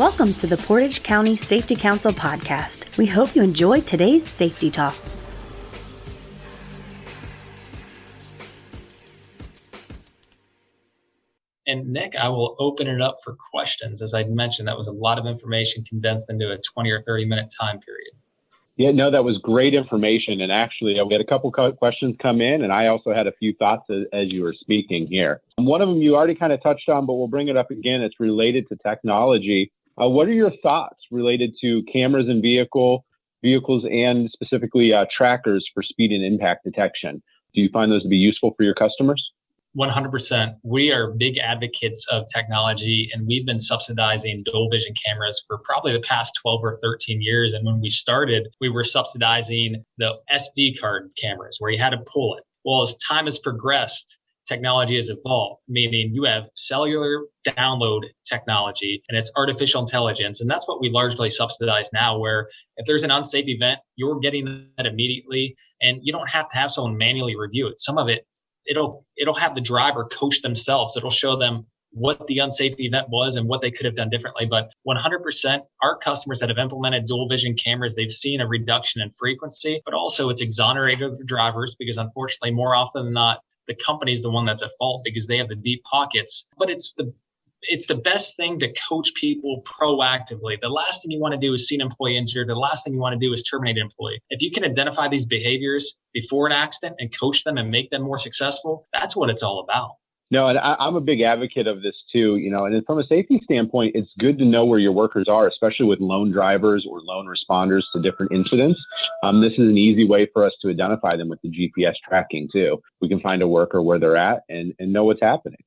Welcome to the Portage County Safety Council podcast. We hope you enjoy today's safety talk. And Nick, I will open it up for questions. As I mentioned, that was a lot of information condensed into a 20 or 30 minute time period. Yeah, no, that was great information. And actually, uh, we had a couple questions come in, and I also had a few thoughts as, as you were speaking here. One of them you already kind of touched on, but we'll bring it up again. It's related to technology. Uh, what are your thoughts related to cameras and vehicle vehicles and specifically uh, trackers for speed and impact detection? Do you find those to be useful for your customers? 100%. We are big advocates of technology, and we've been subsidizing dual vision cameras for probably the past 12 or 13 years. And when we started, we were subsidizing the SD card cameras where you had to pull it. Well, as time has progressed, technology has evolved, meaning you have cellular download technology and it's artificial intelligence. And that's what we largely subsidize now, where if there's an unsafe event, you're getting that immediately and you don't have to have someone manually review it. Some of it it'll it'll have the driver coach themselves. It'll show them what the unsafe event was and what they could have done differently. But 100%, our customers that have implemented dual vision cameras, they've seen a reduction in frequency, but also it's exonerated the drivers because unfortunately, more often than not, the company is the one that's at fault because they have the deep pockets. But it's the it's the best thing to coach people proactively. The last thing you want to do is see an employee injured. The last thing you want to do is terminate an employee. If you can identify these behaviors before an accident and coach them and make them more successful, that's what it's all about. No, and I, am a big advocate of this too. You know, and from a safety standpoint, it's good to know where your workers are, especially with lone drivers or lone responders to different incidents. Um, this is an easy way for us to identify them with the GPS tracking too. We can find a worker where they're at and, and know what's happening.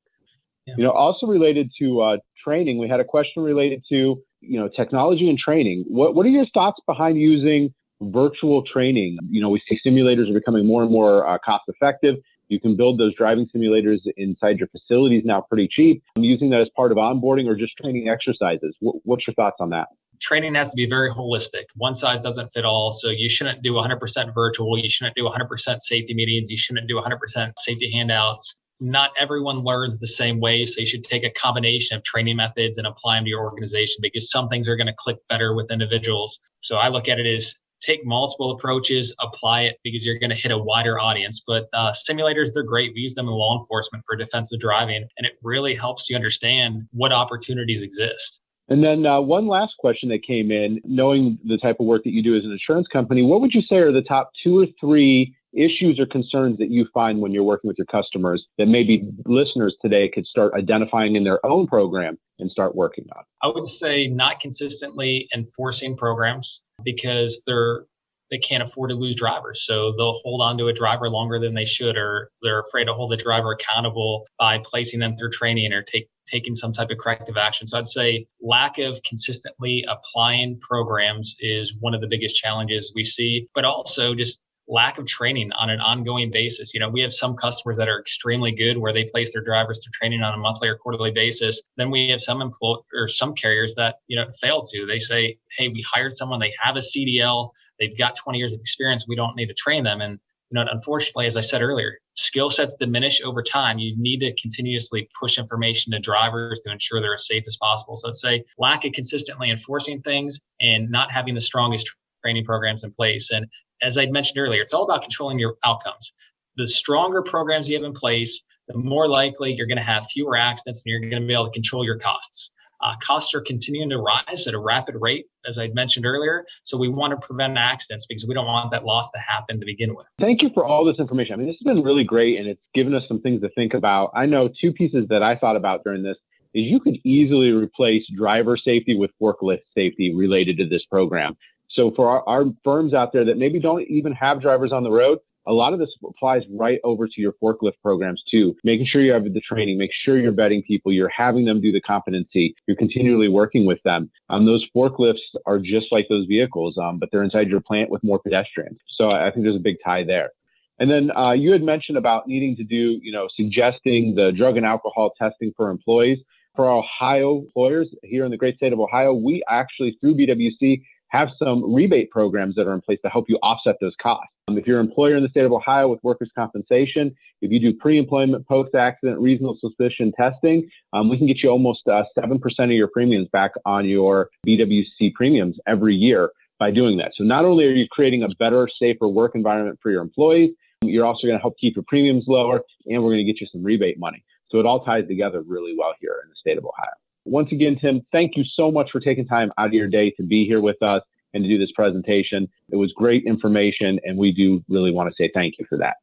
Yeah. You know, also related to uh, training, we had a question related to you know technology and training. What what are your thoughts behind using virtual training? You know, we see simulators are becoming more and more uh, cost effective. You can build those driving simulators inside your facilities now pretty cheap. I'm using that as part of onboarding or just training exercises. what's your thoughts on that? Training has to be very holistic. One size doesn't fit all. So you shouldn't do 100% virtual. You shouldn't do 100% safety meetings. You shouldn't do 100% safety handouts not everyone learns the same way. So you should take a combination of training methods and apply them to your organization because some things are going to click better with individuals. So I look at it as take multiple approaches, apply it because you're going to hit a wider audience. But uh, simulators, they're great. We use them in law enforcement for defensive driving, and it really helps you understand what opportunities exist. And then uh, one last question that came in, knowing the type of work that you do as an insurance company, what would you say are the top two or three issues or concerns that you find when you're working with your customers that maybe listeners today could start identifying in their own program and start working on? I would say not consistently enforcing programs because they're they can't afford to lose drivers. So they'll hold on to a driver longer than they should, or they're afraid to hold the driver accountable by placing them through training or take, taking some type of corrective action. So I'd say lack of consistently applying programs is one of the biggest challenges we see, but also just lack of training on an ongoing basis. You know, we have some customers that are extremely good where they place their drivers through training on a monthly or quarterly basis. Then we have some employ or some carriers that, you know, fail to. They say, hey, we hired someone, they have a CDL, they've got 20 years of experience, we don't need to train them. And you know, unfortunately, as I said earlier, skill sets diminish over time. You need to continuously push information to drivers to ensure they're as safe as possible. So say lack of consistently enforcing things and not having the strongest training programs in place. And as I mentioned earlier, it's all about controlling your outcomes. The stronger programs you have in place, the more likely you're going to have fewer accidents and you're going to be able to control your costs. Uh, costs are continuing to rise at a rapid rate, as I mentioned earlier. So we want to prevent accidents because we don't want that loss to happen to begin with. Thank you for all this information. I mean, this has been really great and it's given us some things to think about. I know two pieces that I thought about during this is you could easily replace driver safety with forklift safety related to this program. So for our, our, firms out there that maybe don't even have drivers on the road, a lot of this applies right over to your forklift programs too. Making sure you have the training, make sure you're vetting people, you're having them do the competency, you're continually working with them. Um, those forklifts are just like those vehicles, um, but they're inside your plant with more pedestrians. So I think there's a big tie there. And then uh, you had mentioned about needing to do, you know, suggesting the drug and alcohol testing for employees. For our Ohio employers here in the great state of Ohio, we actually, through BWC, have some rebate programs that are in place to help you offset those costs. Um, if you're an employer in the state of Ohio with workers' compensation, if you do pre-employment, post-accident, reasonable suspicion testing, um, we can get you almost uh, 7% of your premiums back on your BWC premiums every year by doing that. So not only are you creating a better, safer work environment for your employees, you're also going to help keep your premiums lower, and we're going to get you some rebate money. So it all ties together really well here in the state of Ohio. Once again, Tim, thank you so much for taking time out of your day to be here with us and to do this presentation. It was great information, and we do really want to say thank you for that.